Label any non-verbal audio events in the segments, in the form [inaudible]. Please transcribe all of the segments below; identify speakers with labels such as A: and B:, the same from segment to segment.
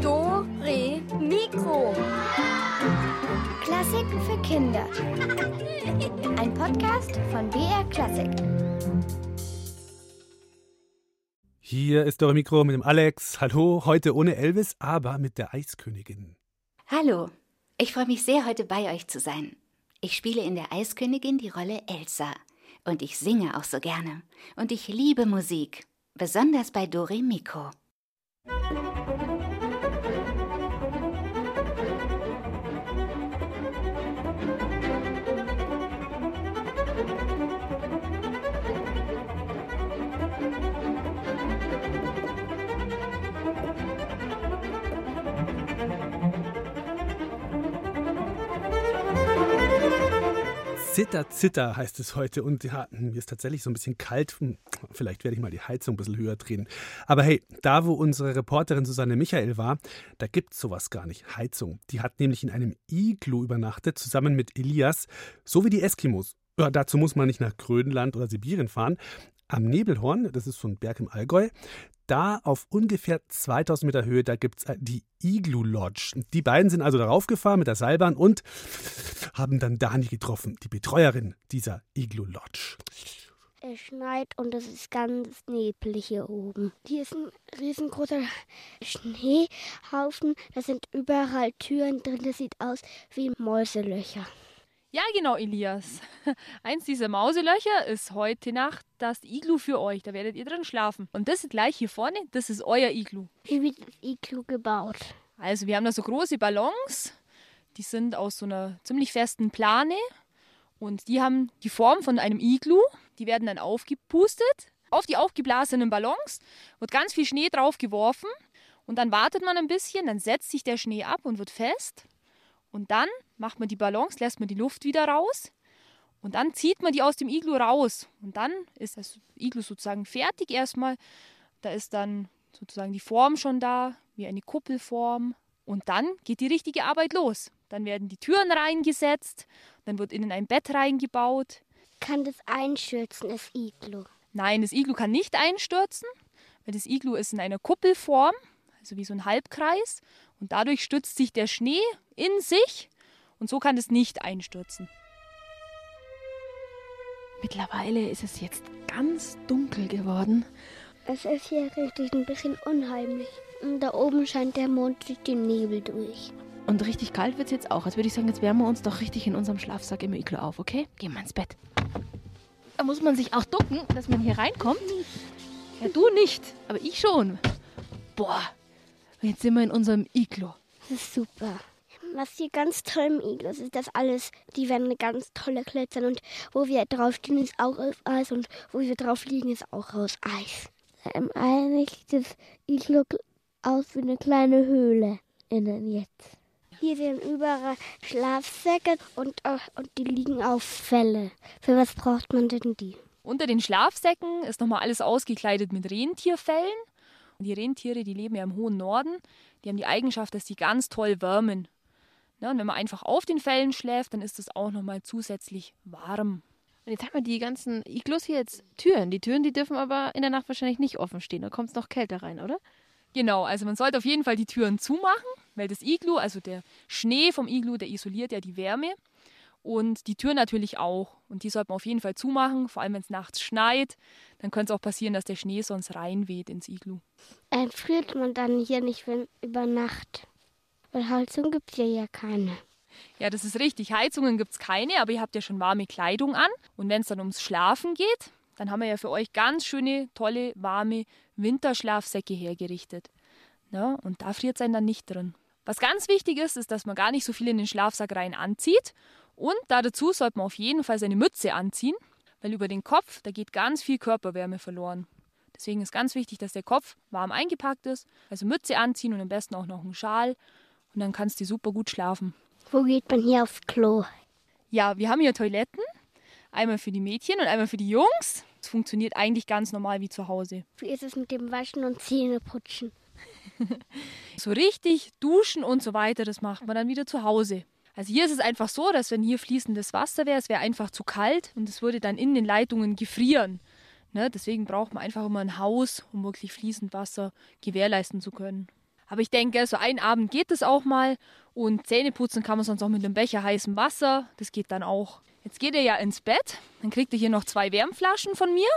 A: Dore Mikro. Klassiken für Kinder. Ein Podcast von BR Klassik.
B: Hier ist Dore Mikro mit dem Alex. Hallo, heute ohne Elvis, aber mit der Eiskönigin.
C: Hallo, ich freue mich sehr, heute bei euch zu sein. Ich spiele in der Eiskönigin die Rolle Elsa. Und ich singe auch so gerne. Und ich liebe Musik, besonders bei Dore Mikro.
B: Zitter, Zitter heißt es heute. Und ja, mir ist tatsächlich so ein bisschen kalt. Hm, Vielleicht werde ich mal die Heizung ein bisschen höher drehen. Aber hey, da wo unsere Reporterin Susanne Michael war, da gibt es sowas gar nicht. Heizung. Die hat nämlich in einem Iglu übernachtet, zusammen mit Elias, so wie die Eskimos. Ja, dazu muss man nicht nach Grönland oder Sibirien fahren. Am Nebelhorn, das ist so ein Berg im Allgäu, da auf ungefähr 2000 Meter Höhe, da gibt es die Igloo Lodge. Die beiden sind also darauf gefahren mit der Seilbahn und haben dann Dani getroffen, die Betreuerin dieser Igloo Lodge.
D: Es schneit und es ist ganz neblig hier oben. Hier ist ein riesengroßer Schneehaufen. Da sind überall Türen drin. Das sieht aus wie Mäuselöcher.
E: Ja, genau, Elias. [laughs] Eins dieser Mauselöcher ist heute Nacht das Iglu für euch. Da werdet ihr drin schlafen. Und das gleich hier vorne, das ist euer Iglu.
D: Wie wird das Iglu gebaut?
E: Also, wir haben da so große Ballons. Die sind aus so einer ziemlich festen Plane. Und die haben die Form von einem Iglu. Die werden dann aufgepustet. Auf die aufgeblasenen Ballons wird ganz viel Schnee drauf geworfen. Und dann wartet man ein bisschen, dann setzt sich der Schnee ab und wird fest. Und dann macht man die Ballons, lässt man die Luft wieder raus. Und dann zieht man die aus dem Iglu raus. Und dann ist das Iglu sozusagen fertig erstmal. Da ist dann sozusagen die Form schon da, wie eine Kuppelform. Und dann geht die richtige Arbeit los. Dann werden die Türen reingesetzt, dann wird innen ein Bett reingebaut.
D: Kann das einschürzen, das Iglu?
E: Nein, das Iglu kann nicht einstürzen, weil das Iglu ist in einer Kuppelform, also wie so ein Halbkreis. Und dadurch stützt sich der Schnee in sich und so kann es nicht einstürzen.
F: Mittlerweile ist es jetzt ganz dunkel geworden.
D: Es ist hier richtig ein bisschen unheimlich. Und da oben scheint der Mond durch den Nebel durch.
F: Und richtig kalt wird es jetzt auch. Als würde ich sagen, jetzt wärmen wir uns doch richtig in unserem Schlafsack im Iglu auf, okay? Gehen wir ins Bett. Da muss man sich auch ducken, dass man hier reinkommt. Ja, du nicht, aber ich schon. Boah, jetzt sind wir in unserem Iglu.
D: Das ist super. Was hier ganz toll im Iglu ist, ist, dass alles, die werden ganz tolle Klettern und wo wir draufstehen ist auch aus Eis und wo wir drauf liegen ist auch aus Eis. Ähm, eigentlich sieht das Iglu aus wie eine kleine Höhle innen jetzt. Hier sind überall Schlafsäcke und, äh, und die liegen auf Felle. Für was braucht man denn die?
E: Unter den Schlafsäcken ist nochmal alles ausgekleidet mit Rentierfellen. Und die Rentiere, die leben ja im hohen Norden, die haben die Eigenschaft, dass sie ganz toll wärmen. Ja, und wenn man einfach auf den Fellen schläft, dann ist es auch nochmal zusätzlich warm.
F: Und jetzt haben wir die ganzen Iglus hier jetzt Türen. Die Türen, die dürfen aber in der Nacht wahrscheinlich nicht offen stehen. Da kommt es noch kälter rein, oder?
E: Genau, also man sollte auf jeden Fall die Türen zumachen, weil das Iglu, also der Schnee vom Iglu, der isoliert ja die Wärme. Und die Tür natürlich auch. Und die sollte man auf jeden Fall zumachen, vor allem wenn es nachts schneit. Dann könnte es auch passieren, dass der Schnee sonst reinweht ins Iglu.
D: Äh, friert man dann hier nicht wenn, über Nacht? Weil Heizung gibt es ja, keine.
E: Ja, das ist richtig. Heizungen gibt es keine, aber ihr habt ja schon warme Kleidung an. Und wenn es dann ums Schlafen geht, dann haben wir ja für euch ganz schöne, tolle, warme Winterschlafsäcke hergerichtet. Ja, und da friert es einen dann nicht drin. Was ganz wichtig ist, ist, dass man gar nicht so viel in den Schlafsack rein anzieht. Und da dazu sollte man auf jeden Fall seine Mütze anziehen, weil über den Kopf, da geht ganz viel Körperwärme verloren. Deswegen ist ganz wichtig, dass der Kopf warm eingepackt ist. Also Mütze anziehen und am besten auch noch einen Schal. Und dann kannst du super gut schlafen.
D: Wo geht man hier aufs Klo?
E: Ja, wir haben hier Toiletten. Einmal für die Mädchen und einmal für die Jungs. Es funktioniert eigentlich ganz normal wie zu Hause.
D: Wie ist es mit dem Waschen und Zähneputzen? [laughs]
E: So richtig duschen und so weiter, das macht man dann wieder zu Hause. Also hier ist es einfach so, dass wenn hier fließendes Wasser wäre, es wäre einfach zu kalt und es würde dann in den Leitungen gefrieren. Ne? Deswegen braucht man einfach immer ein Haus, um wirklich fließend Wasser gewährleisten zu können. Aber ich denke, so einen Abend geht es auch mal und Zähne putzen kann man sonst auch mit einem Becher heißem Wasser. Das geht dann auch. Jetzt geht ihr ja ins Bett, dann kriegt ihr hier noch zwei Wärmflaschen von mir.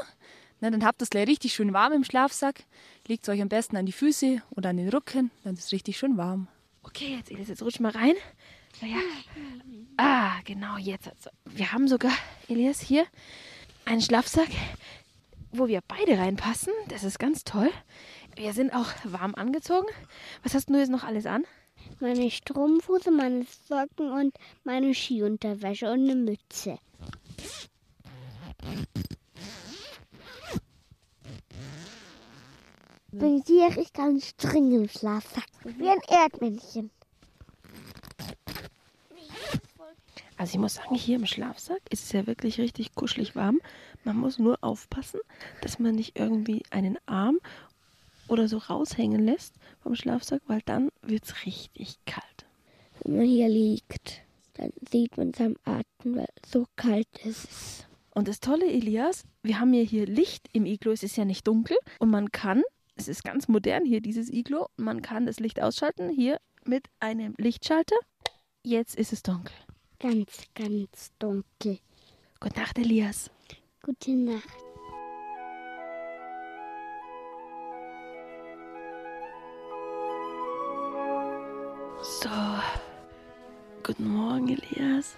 E: Na, dann habt ihr es gleich richtig schön warm im Schlafsack. Legt es euch am besten an die Füße oder an den Rücken, dann ist es richtig schön warm.
F: Okay, jetzt, Elias, jetzt rutsch mal rein. So, ja. Ah, genau, jetzt. Wir haben sogar, Elias, hier einen Schlafsack, wo wir beide reinpassen. Das ist ganz toll. Wir sind auch warm angezogen. Was hast du jetzt noch alles an?
D: Meine Strumpfhose, meine Socken und meine Skiunterwäsche und eine Mütze. Bin hier ich ganz streng im Schlafsack, wie ein Erdmännchen.
F: Also ich muss sagen, hier im Schlafsack ist es ja wirklich richtig kuschelig warm. Man muss nur aufpassen, dass man nicht irgendwie einen Arm oder so raushängen lässt vom Schlafsack, weil dann wird es richtig kalt.
D: Wenn man hier liegt, dann sieht man seinem Atem, weil so kalt ist es.
F: Und das Tolle, Elias, wir haben ja hier Licht im Iglo, es ist ja nicht dunkel und man kann, es ist ganz modern hier, dieses Iglo, man kann das Licht ausschalten, hier mit einem Lichtschalter. Jetzt ist es dunkel.
D: Ganz, ganz dunkel.
F: Gute Nacht, Elias.
D: Gute Nacht.
F: Guten Morgen, Elias.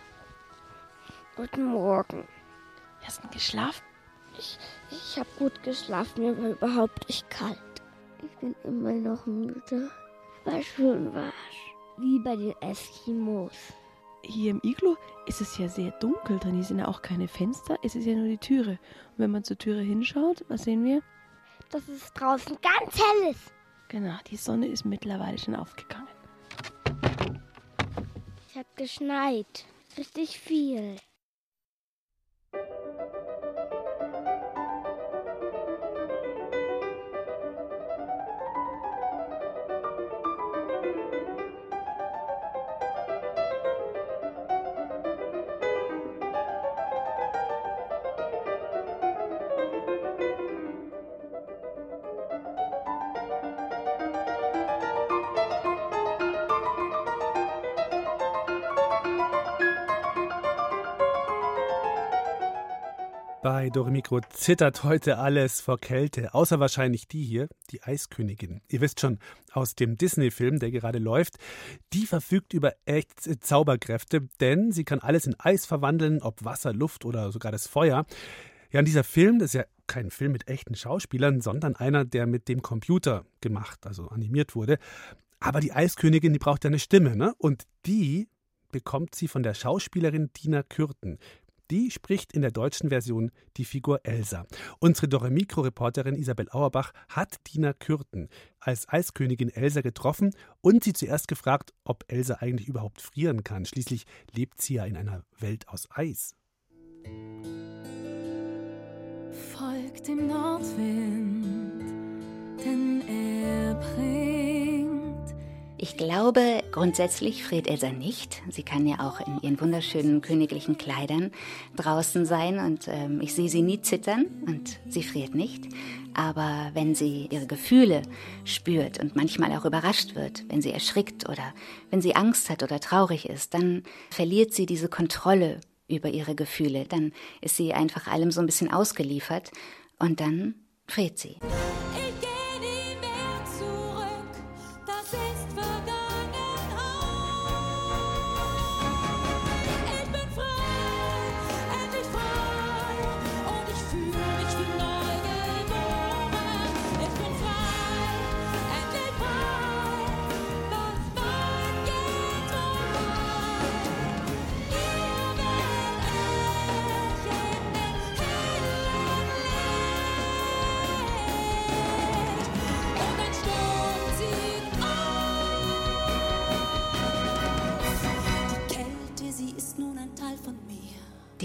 D: Guten Morgen.
F: Hast du geschlafen?
D: Ich, ich habe gut geschlafen, mir war überhaupt nicht kalt. Ich bin immer noch müde. War schön war's. Wie bei den Eskimos.
F: Hier im Iglo ist es ja sehr dunkel drin. Hier sind ja auch keine Fenster, es ist ja nur die Türe. Und wenn man zur Türe hinschaut, was sehen wir?
D: Dass es draußen ganz hell ist.
F: Genau, die Sonne ist mittlerweile schon aufgegangen.
D: Hat geschneit. Richtig viel.
B: Bei Doremikro zittert heute alles vor Kälte, außer wahrscheinlich die hier, die Eiskönigin. Ihr wisst schon, aus dem Disney-Film, der gerade läuft, die verfügt über echt Zauberkräfte, denn sie kann alles in Eis verwandeln, ob Wasser, Luft oder sogar das Feuer. Ja, und dieser Film, das ist ja kein Film mit echten Schauspielern, sondern einer, der mit dem Computer gemacht, also animiert wurde. Aber die Eiskönigin, die braucht ja eine Stimme, ne? Und die bekommt sie von der Schauspielerin Dina Kürten. Die spricht in der deutschen Version die Figur Elsa. Unsere Doremikro-Reporterin Isabel Auerbach hat Dina Kürten als Eiskönigin Elsa getroffen und sie zuerst gefragt, ob Elsa eigentlich überhaupt frieren kann. Schließlich lebt sie ja in einer Welt aus Eis.
G: Folgt dem Nordwind, denn er bringt
C: Ich glaube, grundsätzlich friert Elsa nicht. Sie kann ja auch in ihren wunderschönen königlichen Kleidern draußen sein und ähm, ich sehe sie nie zittern und sie friert nicht. Aber wenn sie ihre Gefühle spürt und manchmal auch überrascht wird, wenn sie erschrickt oder wenn sie Angst hat oder traurig ist, dann verliert sie diese Kontrolle über ihre Gefühle. Dann ist sie einfach allem so ein bisschen ausgeliefert und dann friert sie.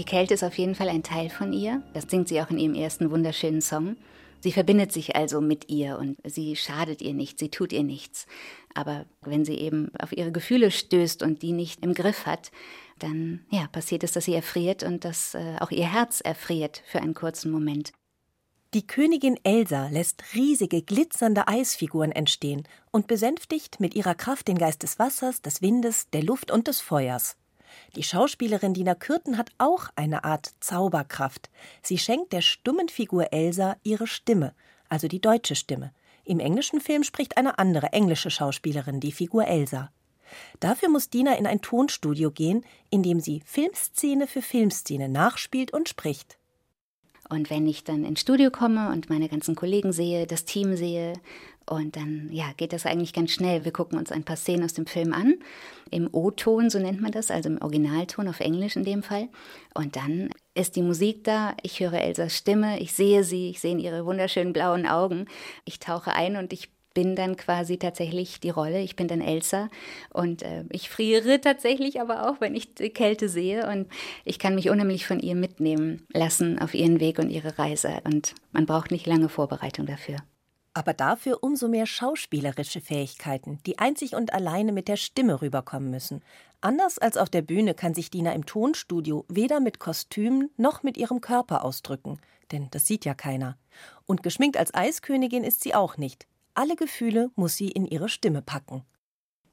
G: Die Kälte ist
C: auf jeden Fall ein Teil von ihr. Das singt sie auch in ihrem ersten wunderschönen Song. Sie verbindet sich also mit ihr und sie schadet ihr nicht, sie tut ihr nichts. Aber wenn sie eben auf ihre Gefühle stößt und die nicht im Griff hat, dann ja, passiert es, dass sie erfriert und dass äh, auch ihr Herz erfriert für einen kurzen Moment.
H: Die Königin Elsa lässt riesige, glitzernde Eisfiguren entstehen und besänftigt mit ihrer Kraft den Geist des Wassers, des Windes, der Luft und des Feuers. Die Schauspielerin Dina Kürten hat auch eine Art Zauberkraft. Sie schenkt der stummen Figur Elsa ihre Stimme, also die deutsche Stimme. Im englischen Film spricht eine andere englische Schauspielerin die Figur Elsa. Dafür muss Dina in ein Tonstudio gehen, in dem sie Filmszene für Filmszene nachspielt und spricht.
C: Und wenn ich dann ins Studio komme und meine ganzen Kollegen sehe, das Team sehe, und dann ja, geht das eigentlich ganz schnell. Wir gucken uns ein paar Szenen aus dem Film an, im O-Ton, so nennt man das, also im Originalton auf Englisch in dem Fall. Und dann ist die Musik da, ich höre Elsas Stimme, ich sehe sie, ich sehe ihre wunderschönen blauen Augen. Ich tauche ein und ich bin dann quasi tatsächlich die Rolle. Ich bin dann Elsa und äh, ich friere tatsächlich aber auch, wenn ich die Kälte sehe und ich kann mich unheimlich von ihr mitnehmen lassen auf ihren Weg und ihre Reise und man braucht nicht lange Vorbereitung dafür.
H: Aber dafür umso mehr schauspielerische Fähigkeiten, die einzig und alleine mit der Stimme rüberkommen müssen. Anders als auf der Bühne kann sich Dina im Tonstudio weder mit Kostümen noch mit ihrem Körper ausdrücken, denn das sieht ja keiner. Und geschminkt als Eiskönigin ist sie auch nicht. Alle Gefühle muss sie in ihre Stimme packen.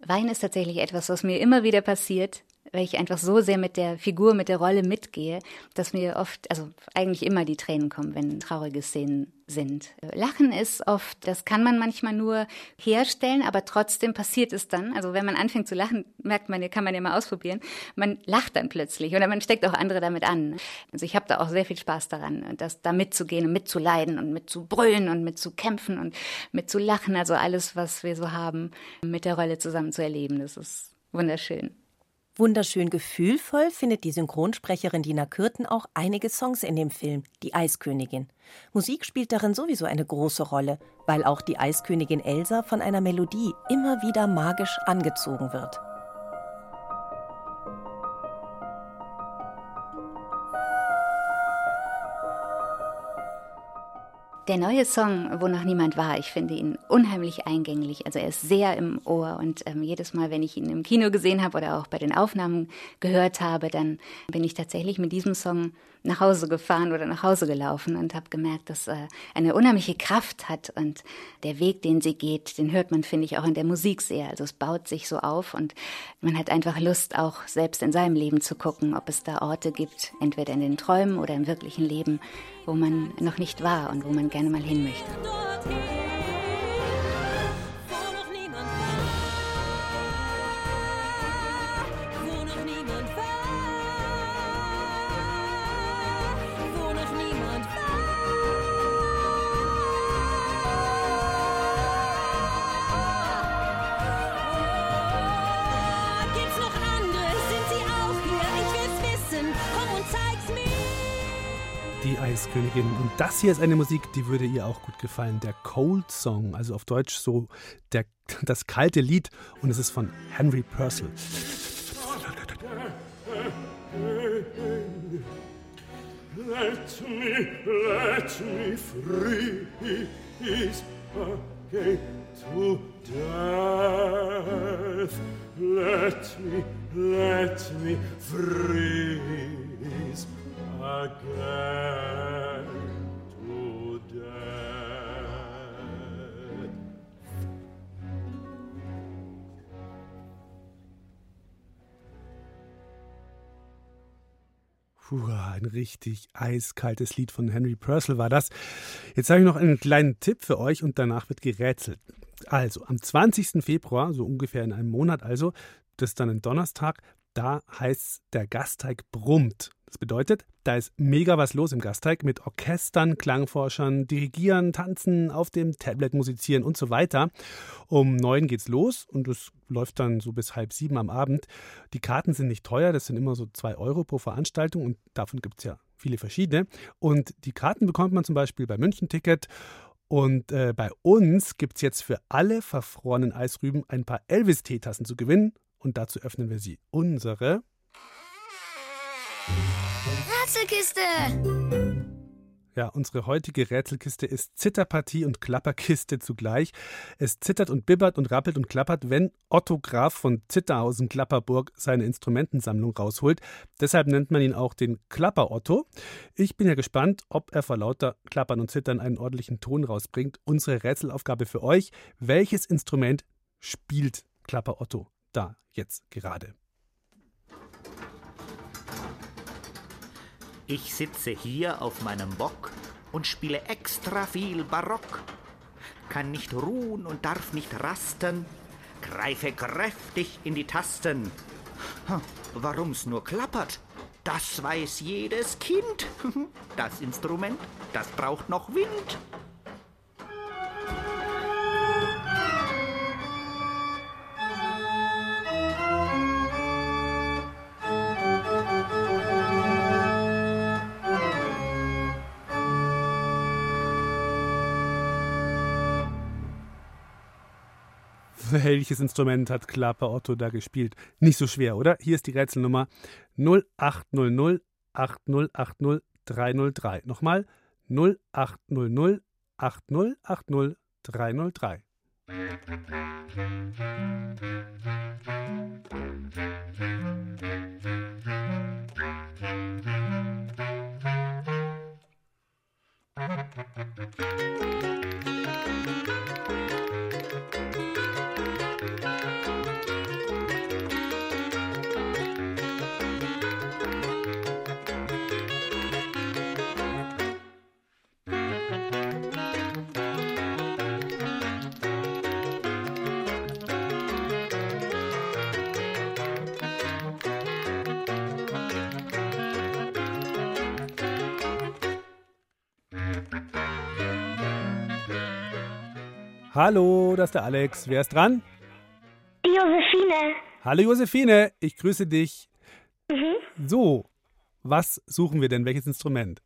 C: Wein ist tatsächlich etwas, was mir immer wieder passiert, weil ich einfach so sehr mit der Figur, mit der Rolle mitgehe, dass mir oft, also eigentlich immer die Tränen kommen, wenn traurige Szenen sind. Lachen ist oft, das kann man manchmal nur herstellen, aber trotzdem passiert es dann. Also wenn man anfängt zu lachen, merkt man, kann man ja mal ausprobieren. Man lacht dann plötzlich oder man steckt auch andere damit an. Also ich habe da auch sehr viel Spaß daran, das da mitzugehen und mitzuleiden und mitzubrüllen und mitzukämpfen und mitzulachen. Also alles, was wir so haben, mit der Rolle zusammen zu erleben. Das ist wunderschön.
H: Wunderschön gefühlvoll findet die Synchronsprecherin Dina Kürten auch einige Songs in dem Film Die Eiskönigin. Musik spielt darin sowieso eine große Rolle, weil auch die Eiskönigin Elsa von einer Melodie immer wieder magisch angezogen wird.
C: Der neue Song, wo noch niemand war, ich finde ihn unheimlich eingänglich. Also er ist sehr im Ohr und ähm, jedes Mal, wenn ich ihn im Kino gesehen habe oder auch bei den Aufnahmen gehört habe, dann bin ich tatsächlich mit diesem Song nach Hause gefahren oder nach Hause gelaufen und habe gemerkt, dass äh, eine unheimliche Kraft hat und der Weg, den sie geht, den hört man, finde ich, auch in der Musik sehr. Also es baut sich so auf und man hat einfach Lust, auch selbst in seinem Leben zu gucken, ob es da Orte gibt, entweder in den Träumen oder im wirklichen Leben, wo man noch nicht war und wo man gerne mal hin möchte.
B: Die Eiskönigin. Und das hier ist eine Musik, die würde ihr auch gut gefallen. Der Cold Song, also auf Deutsch so der, das kalte Lied. Und es ist von Henry Purcell.
I: Let me, let me freeze again to death. Let me, let me freeze.
B: Puh, ein richtig eiskaltes Lied von Henry Purcell war das. Jetzt habe ich noch einen kleinen Tipp für euch und danach wird gerätselt. Also, am 20. Februar, so ungefähr in einem Monat also, das ist dann ein Donnerstag, da heißt der Gasteig brummt. Das bedeutet, da ist mega was los im Gasteig mit Orchestern, Klangforschern, Dirigieren, Tanzen, auf dem Tablet musizieren und so weiter. Um neun geht's los und es läuft dann so bis halb sieben am Abend. Die Karten sind nicht teuer, das sind immer so zwei Euro pro Veranstaltung und davon gibt es ja viele verschiedene. Und die Karten bekommt man zum Beispiel bei München Ticket. Und äh, bei uns gibt es jetzt für alle verfrorenen Eisrüben ein paar Elvis-Teetassen zu gewinnen. Und dazu öffnen wir sie. Unsere
J: Ratzelkiste!
B: Ja, unsere heutige Rätselkiste ist Zitterpartie und Klapperkiste zugleich. Es zittert und bibbert und rappelt und klappert, wenn Otto Graf von Zitterhausen-Klapperburg seine Instrumentensammlung rausholt. Deshalb nennt man ihn auch den Klapper-Otto. Ich bin ja gespannt, ob er vor lauter Klappern und Zittern einen ordentlichen Ton rausbringt. Unsere Rätselaufgabe für euch: Welches Instrument spielt Klapper Otto da jetzt gerade?
K: Ich sitze hier auf meinem Bock und spiele extra viel Barock. Kann nicht ruhen und darf nicht rasten, greife kräftig in die Tasten. Warum's nur klappert, das weiß jedes Kind. [laughs] Das Instrument, das braucht noch Wind. [laughs]
B: Welches Instrument hat Klapper Otto da gespielt? Nicht so schwer, oder? Hier ist die Rätselnummer 0800 8080 303. Nochmal 0800 8080 303. Hallo, das ist der Alex. Wer ist dran?
D: Josephine.
B: Hallo Josephine, ich grüße dich.
D: Mhm.
B: So, was suchen wir denn? Welches Instrument?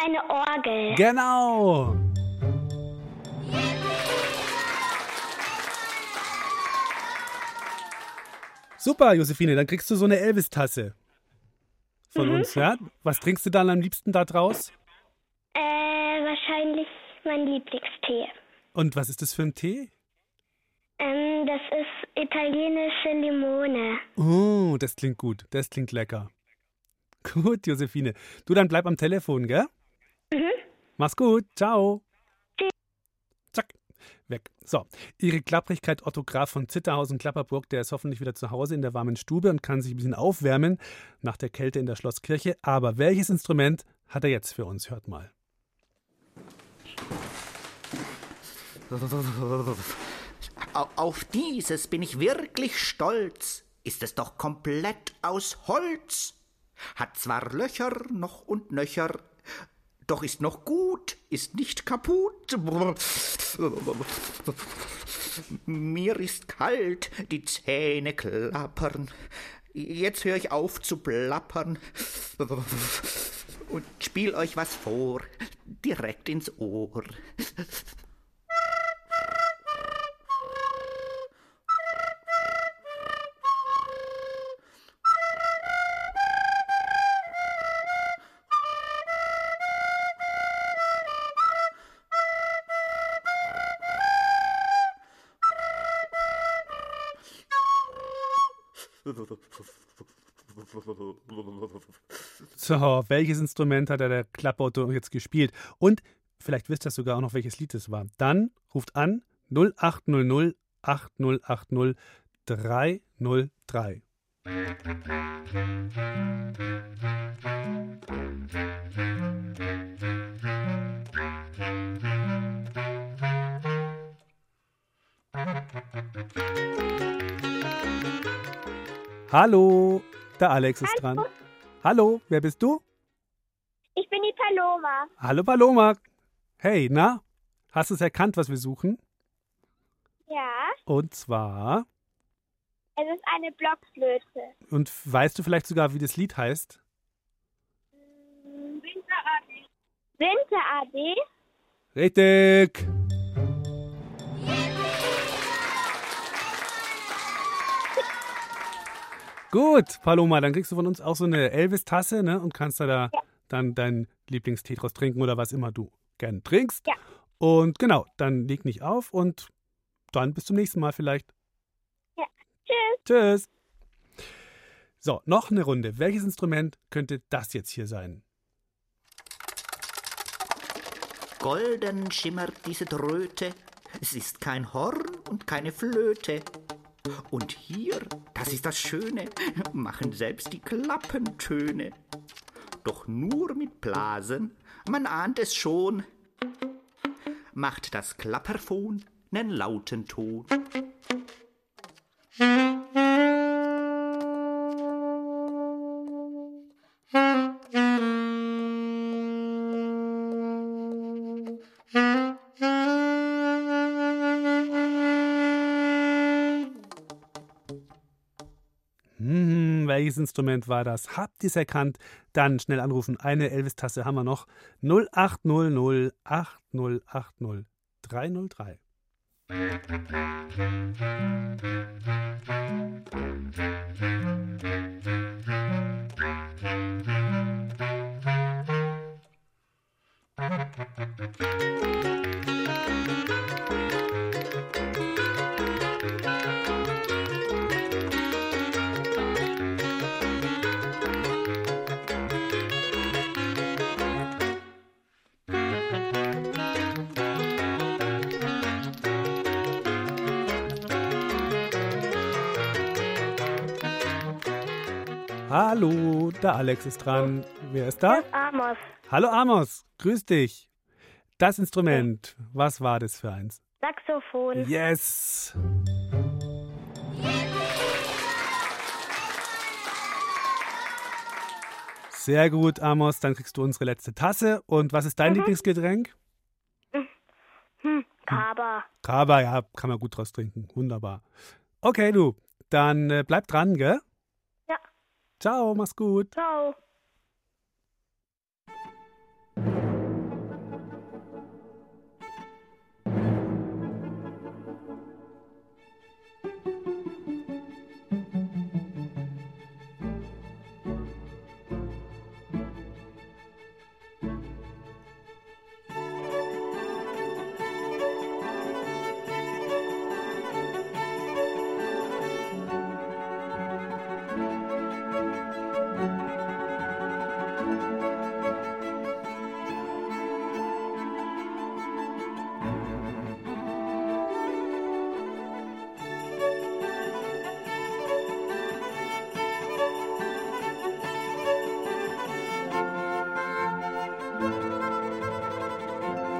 D: Eine Orgel.
B: Genau. Super, Josephine, dann kriegst du so eine Elvis-Tasse von
D: Mhm.
B: uns, ja? Was trinkst du dann am liebsten da draus?
D: Äh, wahrscheinlich mein Lieblingstee.
B: Und was ist das für ein Tee?
D: Ähm, das ist italienische Limone.
B: Oh, das klingt gut. Das klingt lecker. [laughs] Gut, Josephine. Du, dann bleib am Telefon, gell?
D: Mhm.
B: Mach's gut. Ciao. Zack. Weg. So, Ihre Klapprigkeit Otto Graf von Zitterhausen-Klapperburg, der ist hoffentlich wieder zu Hause in der warmen Stube und kann sich ein bisschen aufwärmen nach der Kälte in der Schlosskirche. Aber welches Instrument hat er jetzt für uns? Hört mal.
K: Auf dieses bin ich wirklich stolz. Ist es doch komplett aus Holz. Hat zwar Löcher noch und Nöcher, doch ist noch gut, ist nicht kaputt. Mir ist kalt, die Zähne klappern. Jetzt höre ich auf zu plappern und spiel euch was vor, direkt ins Ohr.
B: So, welches Instrument hat er der Klappauto jetzt gespielt? Und vielleicht wisst ihr sogar auch noch, welches Lied es war. Dann ruft an 0800 8080 303. Hallo, der Alex ist dran. Hallo, wer bist du?
D: Ich bin die Paloma.
B: Hallo Paloma. Hey, na? Hast du es erkannt, was wir suchen?
D: Ja,
B: Und zwar,
D: es ist eine Blockflöte.
B: und weißt du vielleicht sogar, wie das Lied heißt?
D: Winter AD.
B: Richtig. Gut, Paloma, dann kriegst du von uns auch so eine Elvis-Tasse ne, und kannst da, da dann deinen Lieblingstee draus trinken oder was immer du gern trinkst.
D: Ja.
B: Und genau, dann leg nicht auf und dann bis zum nächsten Mal vielleicht.
D: Ja. Tschüss.
B: Tschüss. So, noch eine Runde. Welches Instrument könnte das jetzt hier sein?
K: Golden schimmert diese Tröte. Es ist kein Horn und keine Flöte. Und hier, das ist das Schöne, machen selbst die Klappen Töne. Doch nur mit Blasen, man ahnt es schon, macht das Klapperfon nen lauten Ton.
B: Welches Instrument war das? Habt ihr es erkannt? Dann schnell anrufen. Eine Elvis-Tasse haben wir noch. 0800 8080 303. Hallo, der Alex ist dran. Wer ist da?
D: Amos.
B: Hallo Amos, grüß dich. Das Instrument, was war das für eins?
D: Saxophon.
B: Yes! Sehr gut, Amos. Dann kriegst du unsere letzte Tasse. Und was ist dein Lieblingsgetränk? [laughs]
D: Hm, Kaba.
B: Kaba, ja, kann man gut draus trinken. Wunderbar. Okay, du. Dann äh, bleib dran, gell? Ciao, mach's gut.
D: Ciao.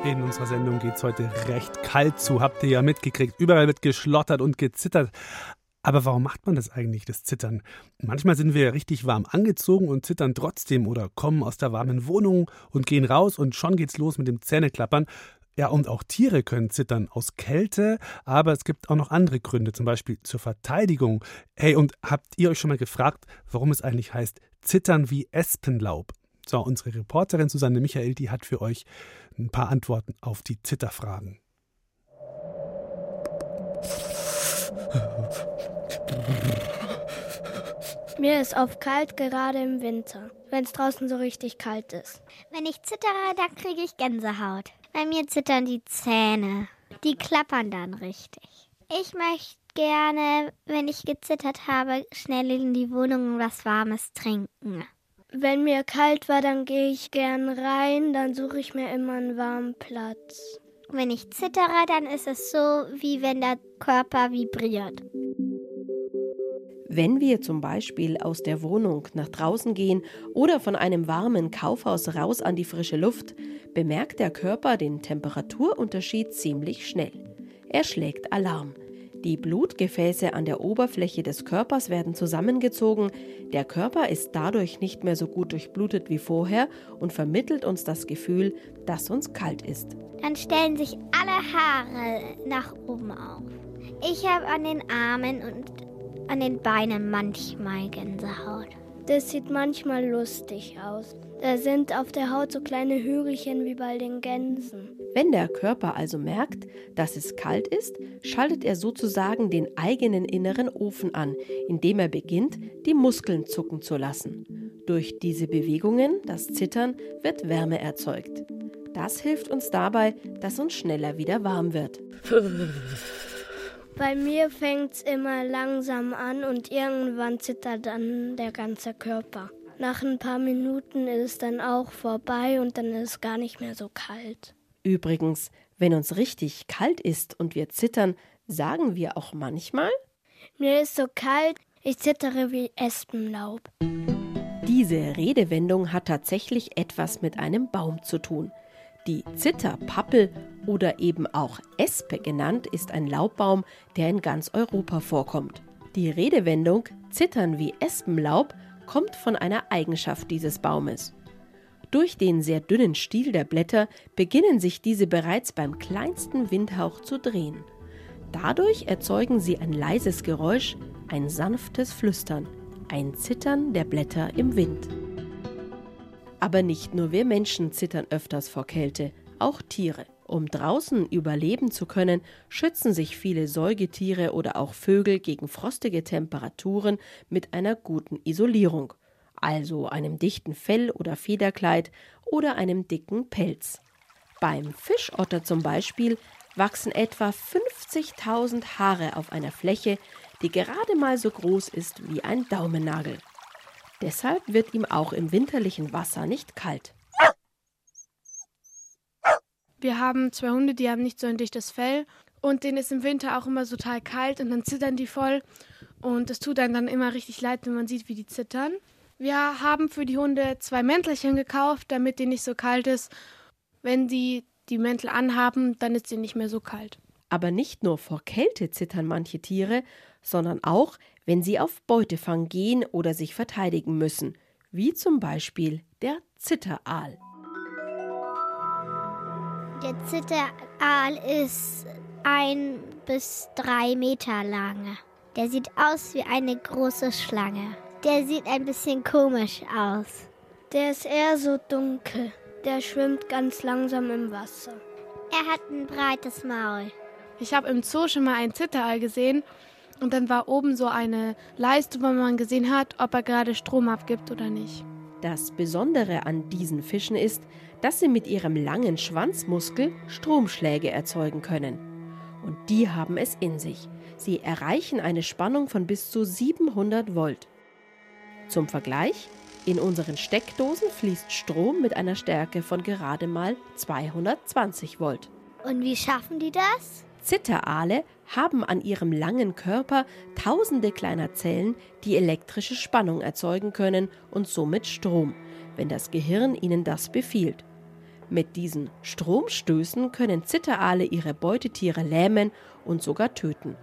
B: In unserer Sendung geht es heute recht kalt zu, habt ihr ja mitgekriegt. Überall wird geschlottert und gezittert. Aber warum macht man das eigentlich, das Zittern? Manchmal sind wir richtig warm angezogen und zittern trotzdem oder kommen aus der warmen Wohnung und gehen raus und schon geht's los mit dem Zähneklappern. Ja, und auch Tiere können zittern aus Kälte, aber es gibt auch noch andere Gründe, zum Beispiel zur Verteidigung. Hey, und habt ihr euch schon mal gefragt, warum es eigentlich heißt Zittern wie Espenlaub? So, unsere Reporterin Susanne Michael, die hat für euch ein paar Antworten auf die Zitterfragen.
D: Mir ist oft kalt, gerade im Winter, wenn es draußen so richtig kalt ist.
L: Wenn ich zittere, dann kriege ich Gänsehaut. Bei mir zittern die Zähne. Die klappern dann richtig. Ich möchte gerne, wenn ich gezittert habe, schnell in die Wohnung was Warmes trinken.
D: Wenn mir kalt war, dann gehe ich gern rein, dann suche ich mir immer einen warmen Platz.
L: Wenn ich zittere, dann ist es so, wie wenn der Körper vibriert.
H: Wenn wir zum Beispiel aus der Wohnung nach draußen gehen oder von einem warmen Kaufhaus raus an die frische Luft, bemerkt der Körper den Temperaturunterschied ziemlich schnell. Er schlägt Alarm. Die Blutgefäße an der Oberfläche des Körpers werden zusammengezogen, der Körper ist dadurch nicht mehr so gut durchblutet wie vorher und vermittelt uns das Gefühl, dass uns kalt ist.
L: Dann stellen sich alle Haare nach oben auf. Ich habe an den Armen und an den Beinen manchmal Gänsehaut.
D: Das sieht manchmal lustig aus. Da sind auf der Haut so kleine Hügelchen wie bei den Gänsen.
H: Wenn der Körper also merkt, dass es kalt ist, schaltet er sozusagen den eigenen inneren Ofen an, indem er beginnt, die Muskeln zucken zu lassen. Durch diese Bewegungen, das Zittern, wird Wärme erzeugt. Das hilft uns dabei, dass uns schneller wieder warm wird.
M: Bei mir fängt es immer langsam an und irgendwann zittert dann der ganze Körper. Nach ein paar Minuten ist es dann auch vorbei und dann ist es gar nicht mehr so kalt.
H: Übrigens, wenn uns richtig kalt ist und wir zittern, sagen wir auch manchmal,
M: mir ist so kalt, ich zittere wie Espenlaub.
H: Diese Redewendung hat tatsächlich etwas mit einem Baum zu tun. Die Zitterpappel oder eben auch Espe genannt ist ein Laubbaum, der in ganz Europa vorkommt. Die Redewendung Zittern wie Espenlaub kommt von einer Eigenschaft dieses Baumes. Durch den sehr dünnen Stiel der Blätter beginnen sich diese bereits beim kleinsten Windhauch zu drehen. Dadurch erzeugen sie ein leises Geräusch, ein sanftes Flüstern, ein Zittern der Blätter im Wind. Aber nicht nur wir Menschen zittern öfters vor Kälte, auch Tiere. Um draußen überleben zu können, schützen sich viele Säugetiere oder auch Vögel gegen frostige Temperaturen mit einer guten Isolierung, also einem dichten Fell oder Federkleid oder einem dicken Pelz. Beim Fischotter zum Beispiel wachsen etwa 50.000 Haare auf einer Fläche, die gerade mal so groß ist wie ein Daumennagel. Deshalb wird ihm auch im winterlichen Wasser nicht kalt.
N: Wir haben zwei Hunde, die haben nicht so ein dichtes Fell und denen ist im Winter auch immer total kalt und dann zittern die voll und es tut einem dann immer richtig leid, wenn man sieht, wie die zittern. Wir haben für die Hunde zwei Mäntelchen gekauft, damit denen nicht so kalt ist. Wenn die die Mäntel anhaben, dann ist ihnen nicht mehr so kalt.
H: Aber nicht nur vor Kälte zittern manche Tiere, sondern auch, wenn sie auf Beutefang gehen oder sich verteidigen müssen, wie zum Beispiel der Zitteraal.
L: Der Zitteraal ist ein bis drei Meter lang. Der sieht aus wie eine große Schlange. Der sieht ein bisschen komisch aus.
M: Der ist eher so dunkel. Der schwimmt ganz langsam im Wasser.
L: Er hat ein breites Maul.
N: Ich habe im Zoo schon mal einen Zitteraal gesehen und dann war oben so eine Leiste, wo man gesehen hat, ob er gerade Strom abgibt oder nicht.
H: Das Besondere an diesen Fischen ist, dass sie mit ihrem langen Schwanzmuskel Stromschläge erzeugen können. Und die haben es in sich. Sie erreichen eine Spannung von bis zu 700 Volt. Zum Vergleich, in unseren Steckdosen fließt Strom mit einer Stärke von gerade mal 220 Volt.
L: Und wie schaffen die das?
H: Zitteraale haben an ihrem langen Körper tausende kleiner Zellen, die elektrische Spannung erzeugen können und somit Strom, wenn das Gehirn ihnen das befiehlt. Mit diesen Stromstößen können Zitteraale ihre Beutetiere lähmen und sogar töten.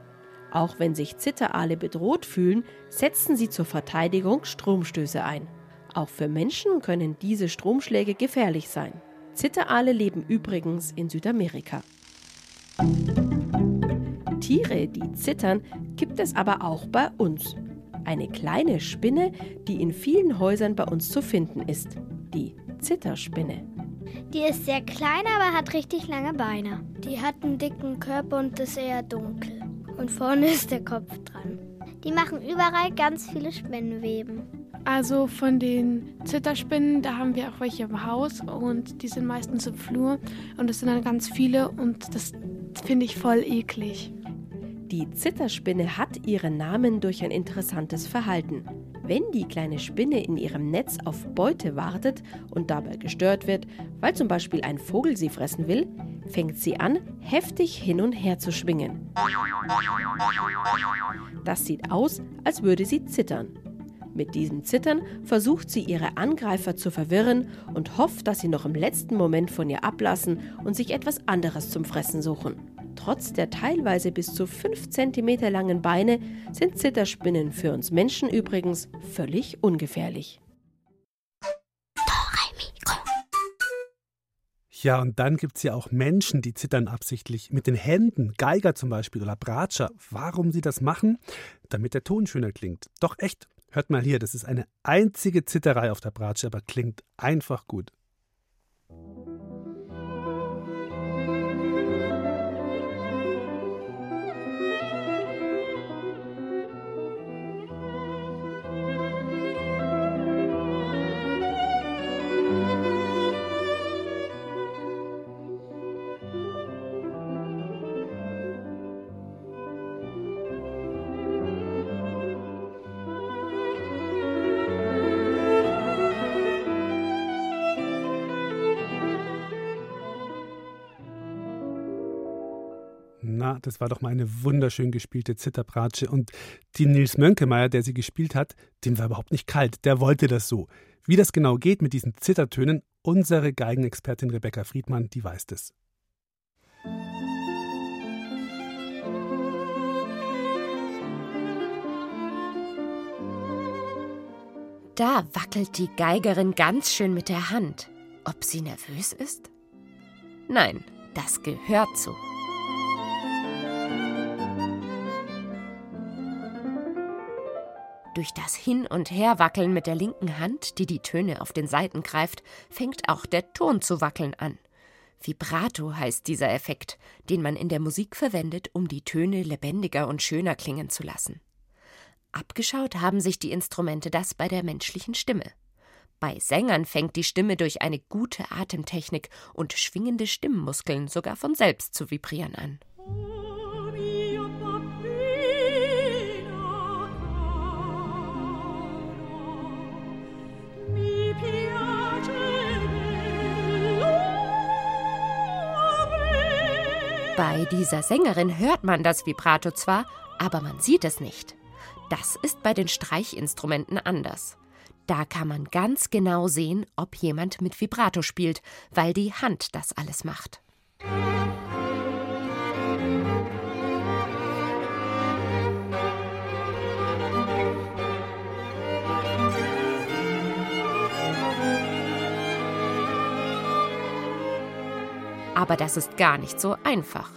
H: Auch wenn sich Zitteraale bedroht fühlen, setzen sie zur Verteidigung Stromstöße ein. Auch für Menschen können diese Stromschläge gefährlich sein. Zitteraale leben übrigens in Südamerika. Tiere, die zittern, gibt es aber auch bei uns. Eine kleine Spinne, die in vielen Häusern bei uns zu finden ist. Die Zitterspinne.
L: Die ist sehr klein, aber hat richtig lange Beine.
M: Die hat einen dicken Körper und ist eher dunkel. Und vorne ist der Kopf dran.
L: Die machen überall ganz viele Spinnenweben.
N: Also von den Zitterspinnen, da haben wir auch welche im Haus und die sind meistens im Flur und es sind dann ganz viele und das finde ich voll eklig.
H: Die Zitterspinne hat ihren Namen durch ein interessantes Verhalten. Wenn die kleine Spinne in ihrem Netz auf Beute wartet und dabei gestört wird, weil zum Beispiel ein Vogel sie fressen will, fängt sie an, heftig hin und her zu schwingen. Das sieht aus, als würde sie zittern. Mit diesem Zittern versucht sie ihre Angreifer zu verwirren und hofft, dass sie noch im letzten Moment von ihr ablassen und sich etwas anderes zum Fressen suchen. Trotz der teilweise bis zu 5 cm langen Beine sind Zitterspinnen für uns Menschen übrigens völlig ungefährlich.
B: Ja, und dann gibt es ja auch Menschen, die zittern absichtlich mit den Händen, Geiger zum Beispiel oder Bratscher. Warum sie das machen? Damit der Ton schöner klingt. Doch echt, hört mal hier, das ist eine einzige Zitterei auf der Bratsche, aber klingt einfach gut. Na, das war doch mal eine wunderschön gespielte Zitterbratsche. Und die Nils Mönkemeyer, der sie gespielt hat, dem war überhaupt nicht kalt. Der wollte das so. Wie das genau geht mit diesen Zittertönen, unsere Geigenexpertin Rebecca Friedmann, die weiß es.
O: Da wackelt die Geigerin ganz schön mit der Hand. Ob sie nervös ist? Nein, das gehört so. Durch das Hin- und Herwackeln mit der linken Hand, die die Töne auf den Saiten greift, fängt auch der Ton zu wackeln an. Vibrato heißt dieser Effekt, den man in der Musik verwendet, um die Töne lebendiger und schöner klingen zu lassen. Abgeschaut haben sich die Instrumente das bei der menschlichen Stimme. Bei Sängern fängt die Stimme durch eine gute Atemtechnik und schwingende Stimmmuskeln sogar von selbst zu vibrieren an. Bei dieser Sängerin hört man das Vibrato zwar, aber man sieht es nicht. Das ist bei den Streichinstrumenten anders. Da kann man ganz genau sehen, ob jemand mit Vibrato spielt, weil die Hand das alles macht. Aber das ist gar nicht so einfach.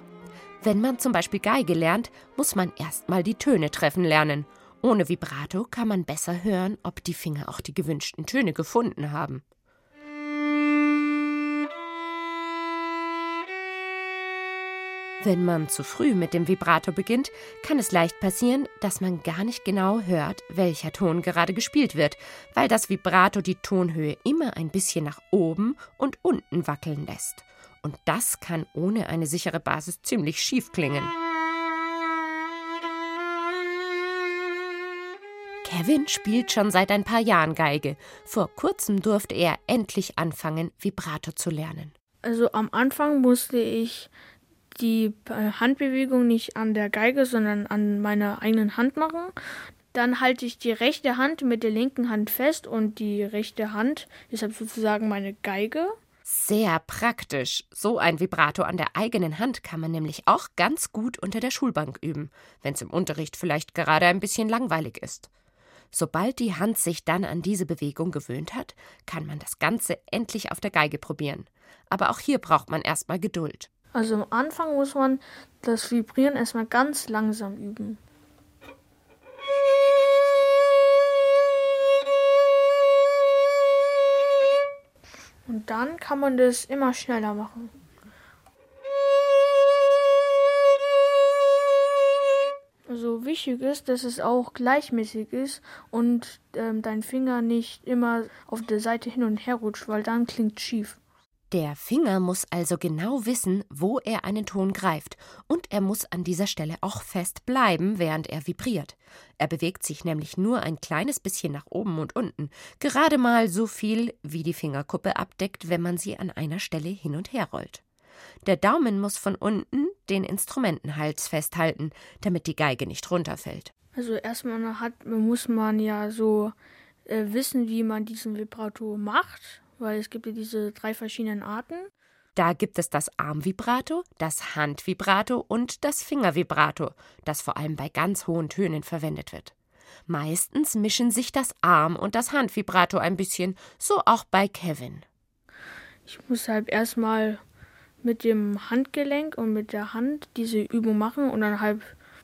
O: Wenn man zum Beispiel Geige lernt, muss man erstmal die Töne treffen lernen. Ohne Vibrato kann man besser hören, ob die Finger auch die gewünschten Töne gefunden haben. Wenn man zu früh mit dem Vibrato beginnt, kann es leicht passieren, dass man gar nicht genau hört, welcher Ton gerade gespielt wird, weil das Vibrato die Tonhöhe immer ein bisschen nach oben und unten wackeln lässt. Und das kann ohne eine sichere Basis ziemlich schief klingen. Kevin spielt schon seit ein paar Jahren Geige. Vor kurzem durfte er endlich anfangen, Vibrato zu lernen.
P: Also am Anfang musste ich die Handbewegung nicht an der Geige, sondern an meiner eigenen Hand machen. Dann halte ich die rechte Hand mit der linken Hand fest und die rechte Hand ist halt sozusagen meine Geige.
O: Sehr praktisch. So ein Vibrato an der eigenen Hand kann man nämlich auch ganz gut unter der Schulbank üben, wenn es im Unterricht vielleicht gerade ein bisschen langweilig ist. Sobald die Hand sich dann an diese Bewegung gewöhnt hat, kann man das Ganze endlich auf der Geige probieren. Aber auch hier braucht man erstmal Geduld.
P: Also am Anfang muss man das Vibrieren erstmal ganz langsam üben. Und dann kann man das immer schneller machen. Also wichtig ist, dass es auch gleichmäßig ist und ähm, dein Finger nicht immer auf der Seite hin und her rutscht, weil dann klingt schief.
O: Der Finger muss also genau wissen, wo er einen Ton greift, und er muss an dieser Stelle auch fest bleiben, während er vibriert. Er bewegt sich nämlich nur ein kleines bisschen nach oben und unten, gerade mal so viel, wie die Fingerkuppe abdeckt, wenn man sie an einer Stelle hin und her rollt. Der Daumen muss von unten den Instrumentenhals festhalten, damit die Geige nicht runterfällt.
P: Also erstmal hat, muss man ja so äh, wissen, wie man diesen Vibrato macht, weil es gibt ja diese drei verschiedenen Arten.
O: Da gibt es das Armvibrato, das Handvibrato und das Fingervibrato, das vor allem bei ganz hohen Tönen verwendet wird. Meistens mischen sich das Arm- und das Handvibrato ein bisschen, so auch bei Kevin.
P: Ich muss halt erstmal mit dem Handgelenk und mit der Hand diese Übung machen und dann halt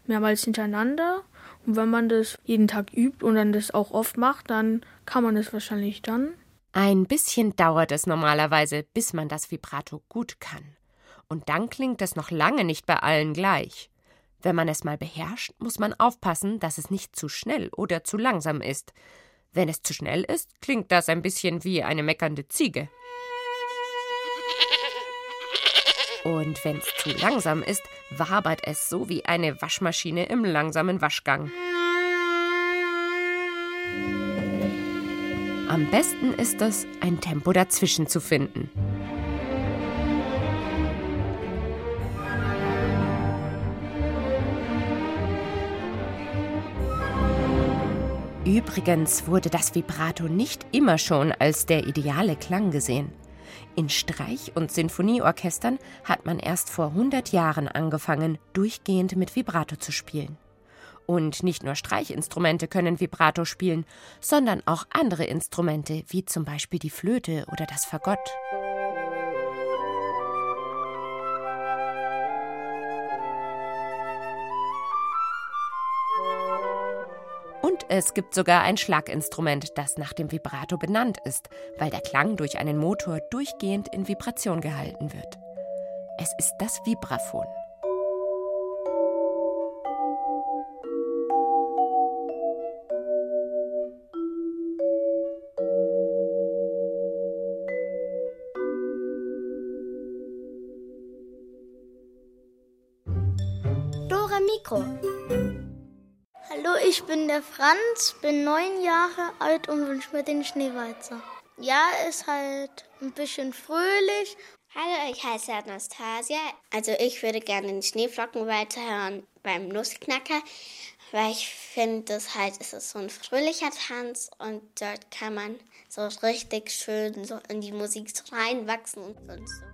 P: mehrmals hintereinander. Und wenn man das jeden Tag übt und dann das auch oft macht, dann kann man das wahrscheinlich dann.
O: Ein bisschen dauert es normalerweise, bis man das Vibrato gut kann. Und dann klingt es noch lange nicht bei allen gleich. Wenn man es mal beherrscht, muss man aufpassen, dass es nicht zu schnell oder zu langsam ist. Wenn es zu schnell ist, klingt das ein bisschen wie eine meckernde Ziege. Und wenn es zu langsam ist, wabert es so wie eine Waschmaschine im langsamen Waschgang. Am besten ist es, ein Tempo dazwischen zu finden. Übrigens wurde das Vibrato nicht immer schon als der ideale Klang gesehen. In Streich- und Sinfonieorchestern hat man erst vor 100 Jahren angefangen, durchgehend mit Vibrato zu spielen. Und nicht nur Streichinstrumente können Vibrato spielen, sondern auch andere Instrumente, wie zum Beispiel die Flöte oder das Fagott. Und es gibt sogar ein Schlaginstrument, das nach dem Vibrato benannt ist, weil der Klang durch einen Motor durchgehend in Vibration gehalten wird. Es ist das Vibraphon.
Q: Mikro. Hallo, ich bin der Franz, bin neun Jahre alt und wünsche mir den Schneewalzer. Ja, ist halt ein bisschen fröhlich.
R: Hallo, ich heiße Anastasia. Also ich würde gerne den Schneeflocken weiterhören beim Nussknacker, weil ich finde, das halt ist es so ein fröhlicher Tanz und dort kann man so richtig schön so in die Musik reinwachsen und, und so.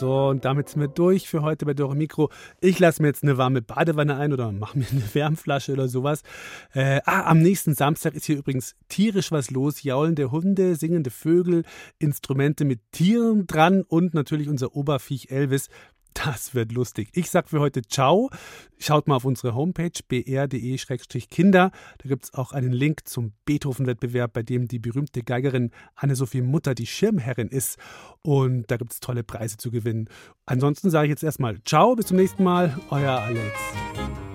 B: So, und damit sind wir durch für heute bei Dore Mikro. Ich lasse mir jetzt eine warme Badewanne ein oder mache mir eine [laughs] Wärmflasche oder sowas. Äh, ah, am nächsten Samstag ist hier übrigens tierisch was los. Jaulende Hunde, singende Vögel, Instrumente mit Tieren dran und natürlich unser Oberviech Elvis. Das wird lustig. Ich sag für heute Ciao. Schaut mal auf unsere Homepage br.de-kinder. Da gibt es auch einen Link zum Beethoven-Wettbewerb, bei dem die berühmte Geigerin Anne-Sophie Mutter die Schirmherrin ist. Und da gibt es tolle Preise zu gewinnen. Ansonsten sage ich jetzt erstmal Ciao, bis zum nächsten Mal. Euer Alex.